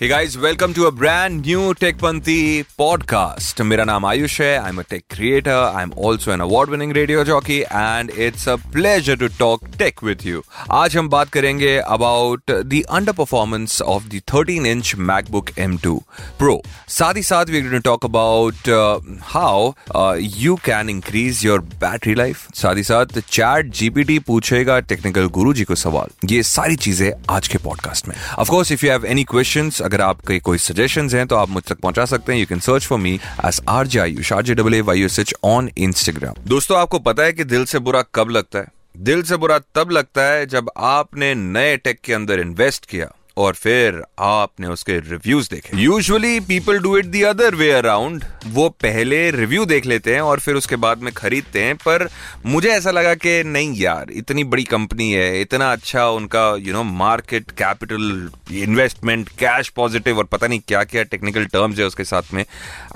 Hey guys, welcome to a brand new TechPanthi podcast. मेरा नाम आयुष है I'm a tech creator. I'm also an award-winning radio jockey and it's a pleasure to talk tech with you. आज हम बात करेंगे about the underperformance of the 13-inch MacBook M2 Pro. साथ ही साथ we're going to talk about uh, how uh, you can increase your battery life. साथ ही साथ chat GPT पूछेगा टेक्निकल गुरु जी को सवाल ये सारी चीजें आज के पॉडकास्ट में of course if you have any questions अगर आपके कोई सजेशन हैं तो आप मुझ तक पहुँचा सकते हैं। You can search for me S R J I R J double Y on Instagram दोस्तों, आपको पता है कि दिल से बुरा कब लगता है? दिल से बुरा तब लगता है जब आपने नए टेक के अंदर इन्वेस्ट किया। और फिर आपने उसके रिव्यूज़ देखे। Usually people do it the other way around वो पहले रिव्यू देख लेते हैं और फिर उसके बाद में खरीदते हैं, पर मुझे ऐसा लगा कि नहीं यार, इतनी बड़ी कंपनी है, इतना अच्छा उनका you know market capital investment cash positive और पता नहीं क्या क्या टेक्निकल टर्म्स है उसके साथ में।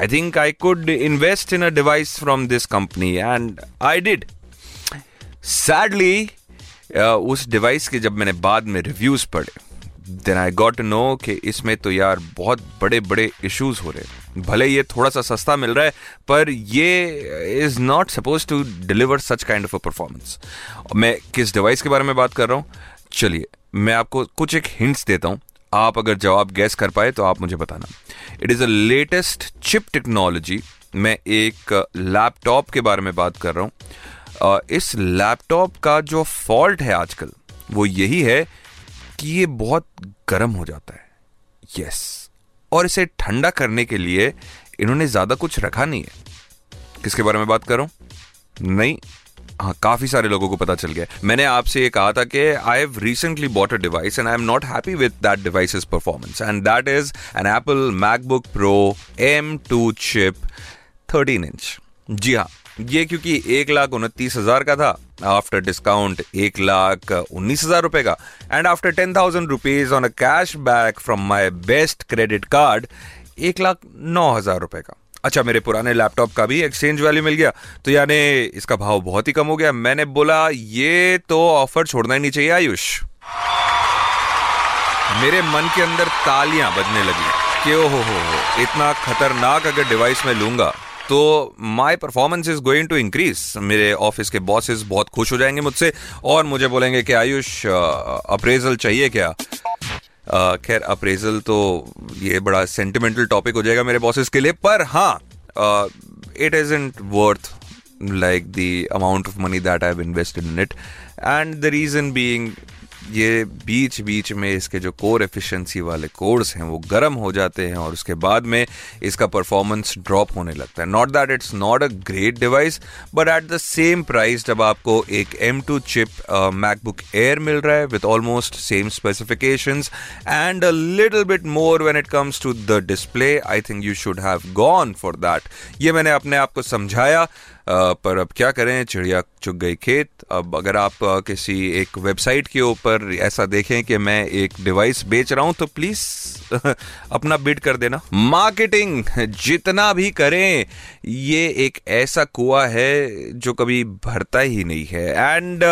I think I could invest in a device from this company and I did sadly उस डिवाइस के जब मैंने बाद में रिव्यूज़ पढ़े देन आई गॉट नो कि इसमें तो यार बहुत बड़े बड़े इश्यूज़ हो रहे भले ये थोड़ा सा सस्ता मिल रहा है, पर ये is not suppose to deliver such kind of a performance मैं किस डिवाइस के बारे में बात कर रहा हूँ? चलिए, मैं आपको कुछ एक हिंट्स देता हूँ। आप अगर जवाब गैस कर पाए तो आप मुझे बताना। It is a latest chip technology मैं एक लैपटॉप के बारे में बात कर रहा हूँ। इस लैपटॉप का जो फॉल्ट है आजकल, वो यही है कि ये बहुत गर्म हो जाता है। यस और इसे ठंडा करने के लिए इन्होंने ज़्यादा कुछ रखा नहीं है। किसके बारे में बात कर? नहीं। हाँ काफ़ी सारे लोगों को पता चल गया। मैंने आपसे ये कहा था कि I have recently bought a device and I am not happy with that device performance and that is an Apple MacBook Pro M two chip thirteen inch जी हाँ। ये क्योंकि एक लाख उनतीस हज़ार का था आफ्टर डिस्काउंट एक लाख उन्नीस हज़ार रुपए का। And after ten thousand rupees on a cashback from my best credit card एक लाख नौ हज़ार रुपए का। अच्छा मेरे पुराने लैपटॉप का भी एक्सचेंज वैल्यू मिल गया। तो यानी इसका भाव बहुत ही कम हो गया। मैंने बोला, ये तो ऑफ़र छोड़ना ही नहीं चाहिए, आयुष. मेरे मन के अंदर तालियाँ बजने लगी। कि ओ हो हो इतना खतरनाक अगर डिवाइस में लूँगा तो my performance is going to increase मेरे ऑफ़िस के बॉसेस बहुत खुश हो जाएँगे मुझसे और मुझे बोलेंगे कि, आयुष अप्रेजल चाहिए क्या? खैर अप्रेजल तो ये बड़ा सेंटिमेंटल टॉपिक हो जाएगा मेरे बॉसेस के लिए, पर हाँ it isn't worth like the amount of money that I have invested in it and the reason being ये बीच बीच में इसके जो कोर एफिशिएंसी वाले कोर्स हैं, वो गर्म हो जाते हैं और उसके बाद में इसका परफॉर्मेंस ड्रॉप होने लगता है। Not that it's not a great device but at the same price जब आपको एक M two chip MacBook Air मिल रहा है with almost same specification and a little bit more when it comes to the display I think you should have gone for that ये मैंने अपने आप को समझाया। पर अब क्या करें? चिड़िया चुग गई खेत। अब अगर आप किसी एक वेबसाइट के ऊपर ऐसा देखें कि मैं एक डिवाइस बेच रहा हूँ तो प्लीज़ अपना बिड कर देना। मार्केटिंग जितना भी करें, ये एक ऐसा कुआ है जो कभी भरता ही नहीं है। एंड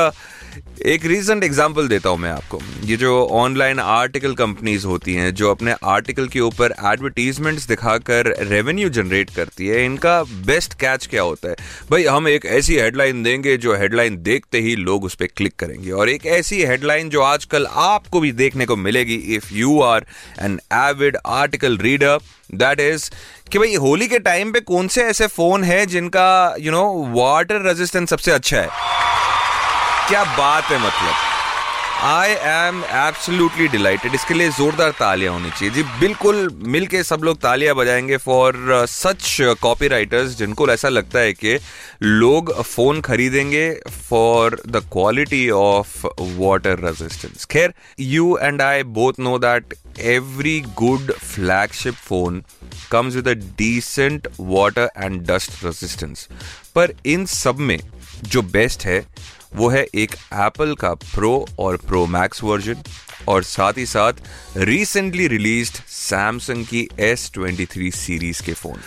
एक रीजेंट एग्जांपल देता हूँ मैं आपको। ये जो ऑनलाइन आर्टिकल कंपनीज़ होती हैं, जो अपने आर्टिकल के ऊपर एडवर्टीजमेंट्स दिखाकर रेवेन्यू जनरेट करती है, इनका बेस्ट कैच क्या होता है? भाई, हम एक ऐसी हेडलाइन देंगे जो हेडलाइन देखते ही लोग उस पर क्लिक करेंगे और एक ऐसी हेडलाइन जो आजकल आपको भी देखने को मिलेगी if you are an avid article reader that is कि भाई, होली के टाइम पे कौन से ऐसे फ़ोन है जिनका यू नो वाटर रेजिस्टेंस सबसे अच्छा है? क्या बात है मतलब? आई एम एब्सोल्युटली डिलाइटेड इसके लिए जोरदार तालियाँ होनी चाहिए। जी, बिल्कुल मिलके सब लोग तालियाँ बजाएँगे फॉर सच कॉपी राइटर्स जिनको ऐसा लगता है कि लोग फ़ोन खरीदेंगे for the quality of water resistance खैर you and I both know that every good flagship phone comes with a decent water and dust resistance. पर इन सब में जो बेस्ट है वो है एक एप्पल का प्रो और प्रो मैक्स वर्जन और साथ ही साथ रिसेंटली रिलीज़ सैमसंग की एस ट्वेंटी थ्री सीरीज़ के phone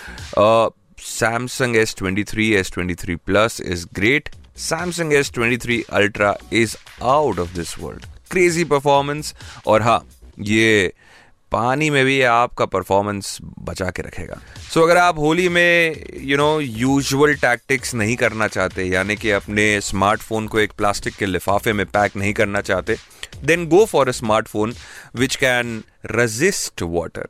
Samsung S twenty three S twenty three plus is great Samsung S twenty three Ultra is out of this world crazy performance और हाँ ये पानी में भी आपका परफॉर्मेंस बचा के रखेगा। सो so, अगर आप होली में यू नो यूजुअल टैक्टिक्स नहीं करना चाहते यानी कि अपने स्मार्टफ़ोन को एक प्लास्टिक के लिफाफे में पैक नहीं करना चाहते then go for a smartphone which can resist water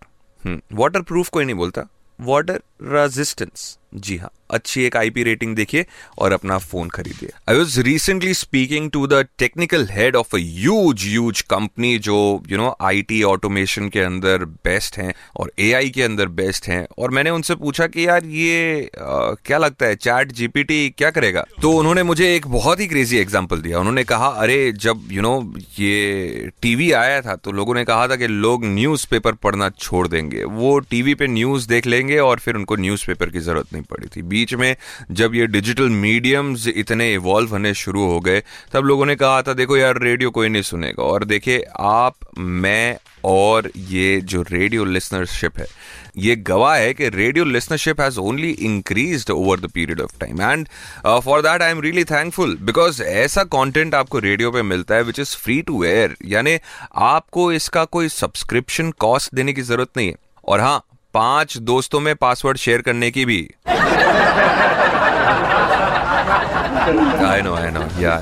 waterproof कोई नहीं बोलता। वाटर रेजिस्टेंस जी हाँ अच्छी एक आईपी रेटिंग देखिए और अपना फ़ोन खरीदिए। I was recently speaking to the technical head of a huge huge company जो यू नो आईटी ऑटोमेशन के अंदर बेस्ट हैं और एआई के अंदर बेस्ट हैं और मैंने उनसे पूछा कि यार ये आ, क्या लगता है चैट जीपीटी क्या करेगा? तो उन्होंने मुझे एक बहुत ही क्रेजी एग्ज़ाम्पल दिया। उन्होंने कहा अरे जब यू you नो know, ये टीवी आया था तो लोगों ने कहा था कि लोग न्यूज़ पेपर पढ़ना छोड़ देंगे। वो टीवी पे न्यूज़ देख लेंगे और फिर उनको न्यूज़पेपर की ज़रूरत नहीं पड़ी थी। बीच में जब ये डिजिटल मीडियम्स इतने इवॉल्व होने शुरू हो गए, तब लोगों ने कहा था, देखो यार रेडियो कोई नहीं सुनेगा। और देखिए, आप, मैं और ये जो रेडियो लिसनरशिप है, ये गवाह है कि radio listenership has only increase over the period of time and for that I am really thankful because ऐसा कंटेंट आपको रेडियो पे मिलता है which is free to air यानी आपको इसका कोई सब्सक्रिप्शन कॉस्ट देने की ज़रूरत नहीं है। और हाँ पाँच दोस्तों में पासवर्ड शेयर करने की भी। आई no I know yeah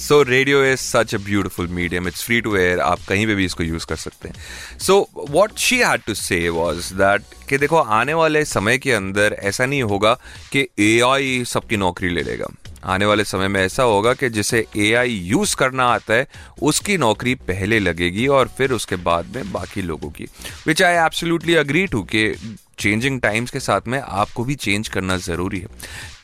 so radio is such a beautiful medium it's free to air आप कहीं पे भी इसको यूज़ कर सकते हैं। So what she had to say was that कि देखो, आने वाले समय के अंदर ऐसा नहीं होगा कि ए आई सबकी नौकरी ले लेगा। आने वाले समय में ऐसा होगा कि जिसे एआई यूज़ करना आता है, उसकी नौकरी पहले लगेगी और फिर उसके बाद में बाकी लोगों की। Which I absolutely agree to के चेंजिंग टाइम्स के साथ में आपको भी चेंज करना ज़रूरी है।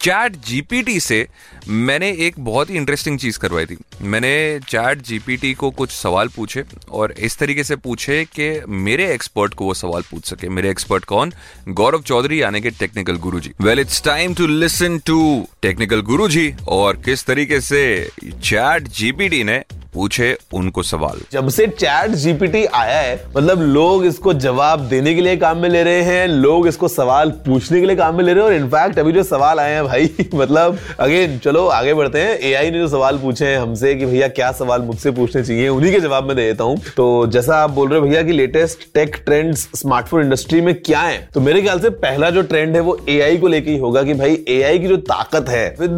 चैट जीपीटी से मैंने एक बहुत ही इंटरेस्टिंग चीज़ करवाई थी। मैंने चैट जीपीटी को कुछ सवाल पूछे और इस तरीके से पूछे कि मेरे एक्सपर्ट को वो सवाल पूछ सके। मेरे एक्सपर्ट कौन? गौरव चौधरी, यानी कि technical Guru ji well it's time to listen to technical Guru ji और किस तरीके से चैट जीपीटी ने पूछे उनको सवाल। जब से चैट जीपीटी आया है मतलब लोग इसको जवाब देने के लिए काम में ले रहे हैं, लोग इसको सवाल पूछने के लिए काम में ले रहे हैं, और इनफैक्ट अभी जो सवाल आए हैं भाई मतलब अगेन चलो आगे बढ़ते हैं। एआई ने जो सवाल पूछे हैं हमसे कि भैया क्या सवाल मुझसे पूछने चाहिए, उन्हीं के जवाब में दे देता हूँ। तो जैसा आप बोल रहे हो भैया कि latest tech trend smartphone industry में क्या है? तो मेरे ख्याल से पहला जो ट्रेंड है वो एआई को लेकर ही होगा कि भाई एआई की जो ताकत है विद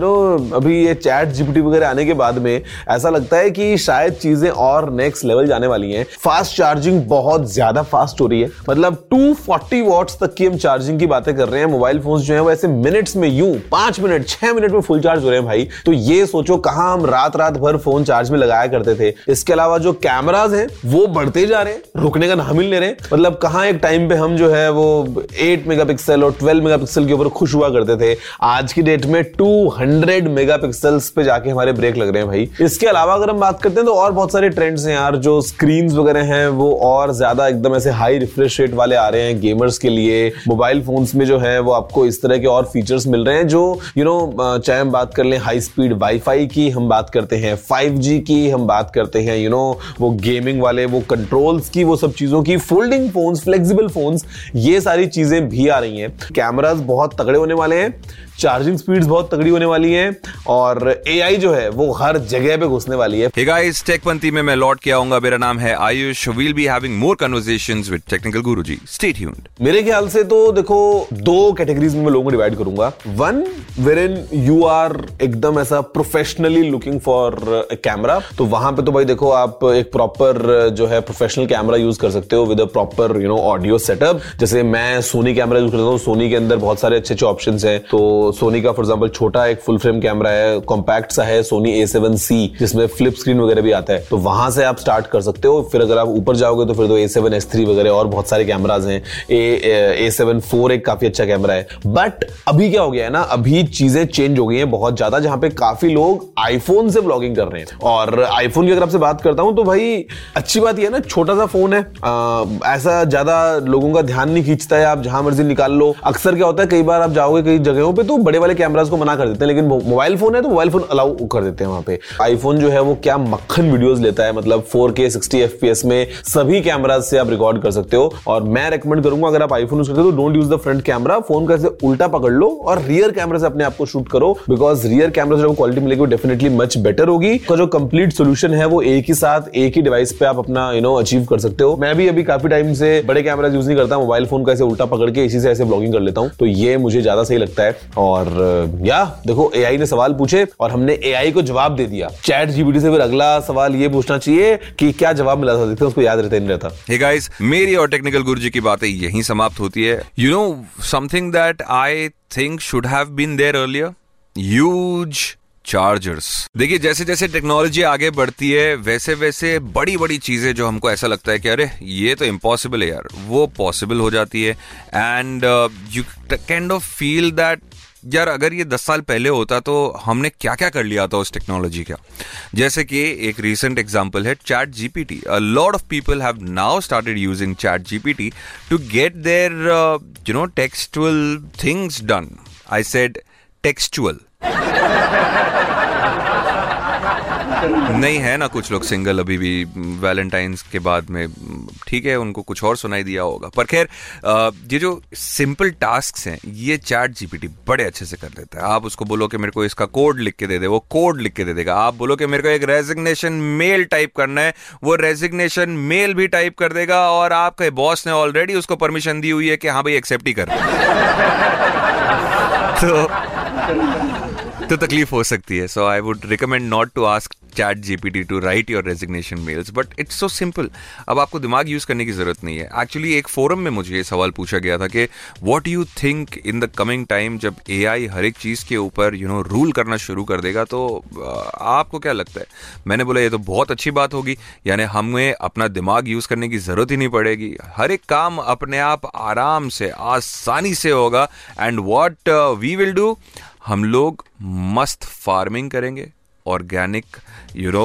नो अभी ये चैट जीपीटी वगैरह आने के बाद में ऐसा लगता लगता है कि शायद चीज़ें और नेक्स्ट लेवल जाने वाली हैं। फास्ट चार्जिंग बहुत ज़्यादा फास्ट हो रही है। मतलब 240 वॉट्स तक की हम चार्जिंग की बातें कर रहे हैं। मोबाइल फ़ोन जो है वो ऐसे मिनट्स में यूँ, पाँच मिनट छह मिनट में फुल चार्ज हो रहे हैं भाई। तो ये सोचो कहाँ हम रात रात भर फ़ोन चार्ज में लगाया करते थे। इसके अलावा जो कैमराज हैं, वो बढ़ते जा रहे हैं। रुकने का नाम ले रहे। मतलब कहाँ एक टाइम पे हम जो है वो 8 मेगापिक्सल और 12 मेगापिक्सल के ऊपर खुश हुआ करते थे। आज की डेट में 200 मेगापिक्सल्स पे जाके हमारे ब्रेक लग रहे हैं भाई। इसके अलावा अगर हम बात करते हैं तो और बहुत सारे ट्रेंड्स हैं यार, जो स्क्रीन वगैरह हैं, वो और ज़्यादा एकदम ऐसे हाई रिफ्रेश रेट वाले आ रहे हैं गेमर्स के लिए। मोबाइल फोन्स में जो है, वो आपको इस तरह के और फीचर्स मिल रहे हैं, जो यू नो चाहे हम बात कर लें हाई स्पीड वाईफाई की हम बात करते हैं 5G की हम बात करते हैं यू नो वो गेमिंग वाले, वो कंट्रोल्स की, वो सब चीज़ों की फोल्डिंग फोन्स फ्लेक्सिबल फोन्स ये सारी चीज़ें भी आ रही हैं। कैमराज बहुत तगड़े होने वाले हैं। चार्जिंग स्पीड्स बहुत तगड़ी होने वाली है और एआई जो है वो हर जगह पे घुसने वाली है। Hey guys, टेकपंथी में मैं लौट के आऊँगा। मेरा नाम है Ayush. We'll be having more conversations with technical Guruji stay tuned मेरे ख्याल से तो देखो दो कैटेगरीज में मैं लोगों को डिवाइड करूँगा। One wherein you are एकदम ऐसा प्रोफेशनली लुकिंग फॉर कैमरा तो वहाँ पे तो भाई देखो आप एक प्रॉपर जो है प्रोफेशनल कैमरा यूज़ कर सकते हो with a proper you know audio setup जैसे मैं सोनी कैमरा यूज़ करता हूँ। सोनी के अंदर बहुत सारे अच्छे अच्छे ऑप्शन है। तो सोनी का फॉर एग्ज़ाम्पल छोटा एक फुल फ्रेम कैमरा है कॉम्पैक्ट सा है सोनी ए सेवन सी जिसमें फ्लिप स्क्रीन वगैरह भी आता है। तो वहाँ से आप स्टार्ट कर सकते हो। फिर अगर आप ऊपर जाओगे तो फिर तो ए सेवन एस थ्री वगैरह और बहुत सारे कैमराज हैं। ए सेवन फोर एक काफ़ी अच्छा कैमरा है। बट अभी क्या हो गया है ना, अभी चीज़ें चेंज हो गई हैं बहुत ज़्यादा, जहाँ पे काफ़ी लोग आईफोन से ब्लॉगिंग कर रहे हैं। और आईफोन की अगर आपसे बात करता हूँ तो भाई, अच्छी बात यह है ना, छोटा सा फ़ोन है। ऐसा ज़्यादा लोगों का ध्यान नहीं खींचता है आप, जहाँ मर्ज़ी निकाल लो। अक्सर क्या होता है, कई बार आप जाओगे कई जगहों पे तो बड़े वाले कैमराज को मना कर देते हैं, लेकिन मोबाइल फ़ोन है तो मोबाइल फ़ोन अलाउ कर देते हैं वहाँ पे। आईफोन जो है वो क्या मक्खन वीडियोस लेता है मतलब 4K 60 FPS में सभी कैमराज से आप रिकॉर्ड कर सकते हो। और मैं रेकमेंड करूँगा, अगर आप आईफोन यूज़ करते हो तो don't use the front camera phone का ऐसे उल्टा पकड़ लो और रियर कैमरा से अपने आप को शूट करो बिकॉज़ रियर कैमरा से क्वालिटी मिलेगी वो डेफिनेटली मच बेटर होगी। जो कंप्लीट सोल्यूशन है, वो एक ही साथ, एक ही डिवाइस पे आप अपना यू नो अचीव कर सकते हो। मैं भी अभी काफ़ी टाइम से बड़े कैमरा यूज़ नहीं करता मोबाइल फ़ोन का ऐसे उल्टा पकड़ के इसी से ऐसे ब्लॉगिंग कर लेता हूँ तो ये मुझे ज़्यादा सही लगता है। और या, देखो एआई ने सवाल पूछे और हमने एआई को जवाब दे दिया। चैट जीबीटी से फिर अगला सवाल ये पूछना चाहिए कि क्या जवाब मिला था, देखते उसको याद रहता नहीं रहता हे गाइस मेरी और टेक्निकल गुरुजी की बातें यहीं समाप्त होती है। You know something that I think should have been there earlier huge chargers देखिए जैसे जैसे टेक्नोलॉजी आगे बढ़ती है वैसे वैसे बड़ी बड़ी चीज़ें जो हमको ऐसा लगता है कि अरे, ये तो इम्पॉसिबल है यार, वो पॉसिबल हो जाती है। And you kind of feel that यार, अगर ये दस साल पहले होता तो हमने क्या क्या कर लिया था उस टेक्नोलॉजी का? जैसे कि एक रिसेंट एग्ज़ाम्पल है chat G GPT a lot of people have now started using ChatGPT to get there you know textual things done I said textual नहीं है ना कुछ लोग सिंगल अभी भी, वैलेंटाइंस के बाद में, ठीक है, उनको कुछ और सुनाई दिया होगा। पर खैर ये जो सिंपल टास्क हैं, ये चैट जीपीटी बड़े अच्छे से कर देता है। आप उसको बोलो कि मेरे को इसका कोड लिख के दे दे, वो कोड लिख के दे देगा। आप बोलो कि मेरे को एक रेजिग्नेशन मेल टाइप करना है, वो रेजिग्नेशन मेल भी टाइप कर देगा और आपके बॉस ने ऑलरेडी उसको परमिशन दी हुई है कि हाँ भाई, एक्सेप्ट ही कर तो तो तकलीफ़ हो सकती है। So I would recommend not to ask ChatGPT to write your resignation mails but it's so simple अब आपको दिमाग यूज़ करने की ज़रूरत नहीं है। एक्चुअली एक फोरम में मुझे ये सवाल पूछा गया था कि what you think in the coming time जब ए आई हर एक चीज़ के ऊपर यू नो रूल करना शुरू कर देगा तो आपको क्या लगता है? मैंने बोला, ये तो बहुत अच्छी बात होगी। यानी हमें अपना दिमाग यूज़ करने की ज़रूरत ही नहीं पड़ेगी। हर एक काम अपने आप आराम से, आसानी से होगा। And what we will do हम लोग मस्त फ़ार्मिंग करेंगे। ऑर्गेनिक यू नो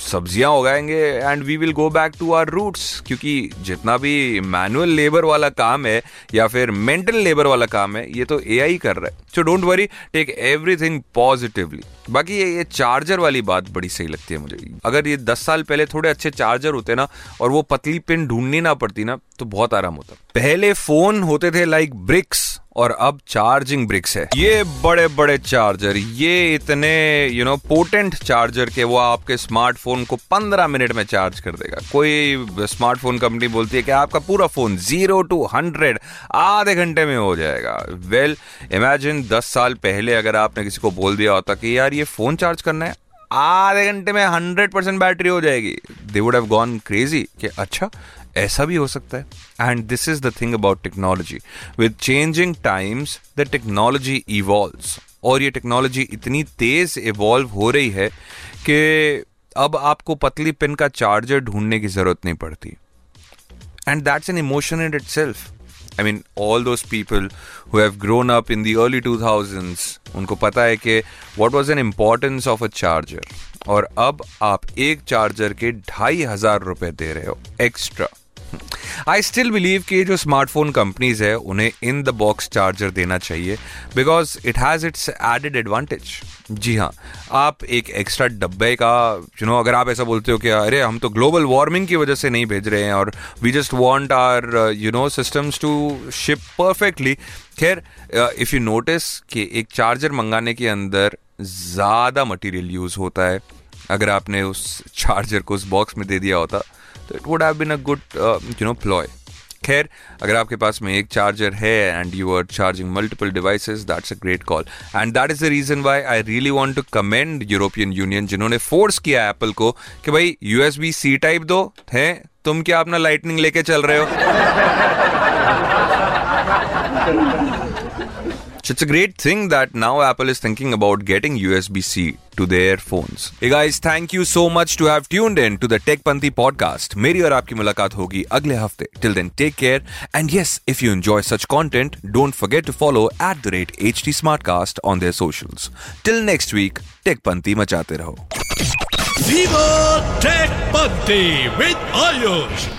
सब्ज़ियाँ उगाएँगे and we will go back to our roots क्योंकि जितना भी मैनुअल लेबर वाला काम है या फिर मेंटल लेबर वाला काम है, ये तो एआई कर रहा है। So don't worry take everything positively बाकी ये ये चार्जर वाली बात बड़ी सही लगती है मुझे। अगर ये दस साल पहले थोड़े अच्छे चार्जर होते ना, और वो पतली पिन ढूंढनी ना पड़ती ना तो बहुत आराम होता। पहले फ़ोन होते थे लाइक ब्रिक्स और अब चार्जिंग ब्रिक्स है। ये बड़े बड़े चार्जर ये इतने यू नो पोटेंट चार्जर के वो आपके स्मार्टफ़ोन को 15 मिनट में चार्ज कर देगा। कोई स्मार्टफ़ोन कंपनी बोलती है कि आपका पूरा फ़ोन ज़ीरो टू हंड्रेड आधे घंटे में हो जाएगा। वेल इमेजिन 10 साल पहले अगर आपने किसी को बोल दिया होता कि यार ये फ़ोन चार्ज करना है। आधे घंटे में हंड्रेड परसेंट बैटरी हो जाएगी। They would have gone crazy कि अच्छा ऐसा भी हो सकता है। And this is the thing about technology with changing times the technology evolve और ये टेक्नोलॉजी इतनी तेज इवॉल्व हो रही है कि अब आपको पतली पिन का चार्जर ढूँढने की ज़रूरत नहीं पड़ती। And that's an emotion in itself I mean all those people who have grown up in the early two thousands उनको पता है कि what was an importance of a charger और अब आप एक चार्जर के ढाई हज़ार रुपए दे रहे हो एक्स्ट्रा आई स्टिल बिलीव कि जो स्मार्टफ़ोन कंपनीज़ है, उन्हें इन द बॉक्स चार्जर देना चाहिए because it has its added advantage जी हाँ आप एक एक्स्ट्रा डब्बे का यू नो अगर आप ऐसा बोलते हो कि, अरे, हम तो ग्लोबल वार्मिंग की वजह से नहीं भेज रहे हैं, और we just want our you know systems to ship perfectly खैर इफ़ यू नोटिस कि एक चार्जर मंगाने के अंदर ज़्यादा मटेरियल यूज़ होता है, अगर आपने उस चार्जर को उस बॉक्स में दे दिया होता। तो it would have been a good you know ploy खैर अगर आपके पास में एक चार्जर है and you are charging multiple devices that's a great call and that is the reason why I really want to commend European Union जिन्होंने force किया Apple को कि भाई यूएसबी सी टाइप दो, है? तुम क्या अपना लाइटनिंग लेके चल रहे हो? So it's a great thing that now Apple is thinking about getting USB C to their phones. Hey guys, thank you so much to have tuned in to the Tech Panthi podcast. मेरी और आपकी मुलाकात होगी अगले हफ्ते. Till then, take care. And yes, if you enjoy such content, don't forget to follow at the rate HT Smartcast on their socials. Till next week, Tech Panthi मचाते रहो. Viva Tech Bunty with Ayush.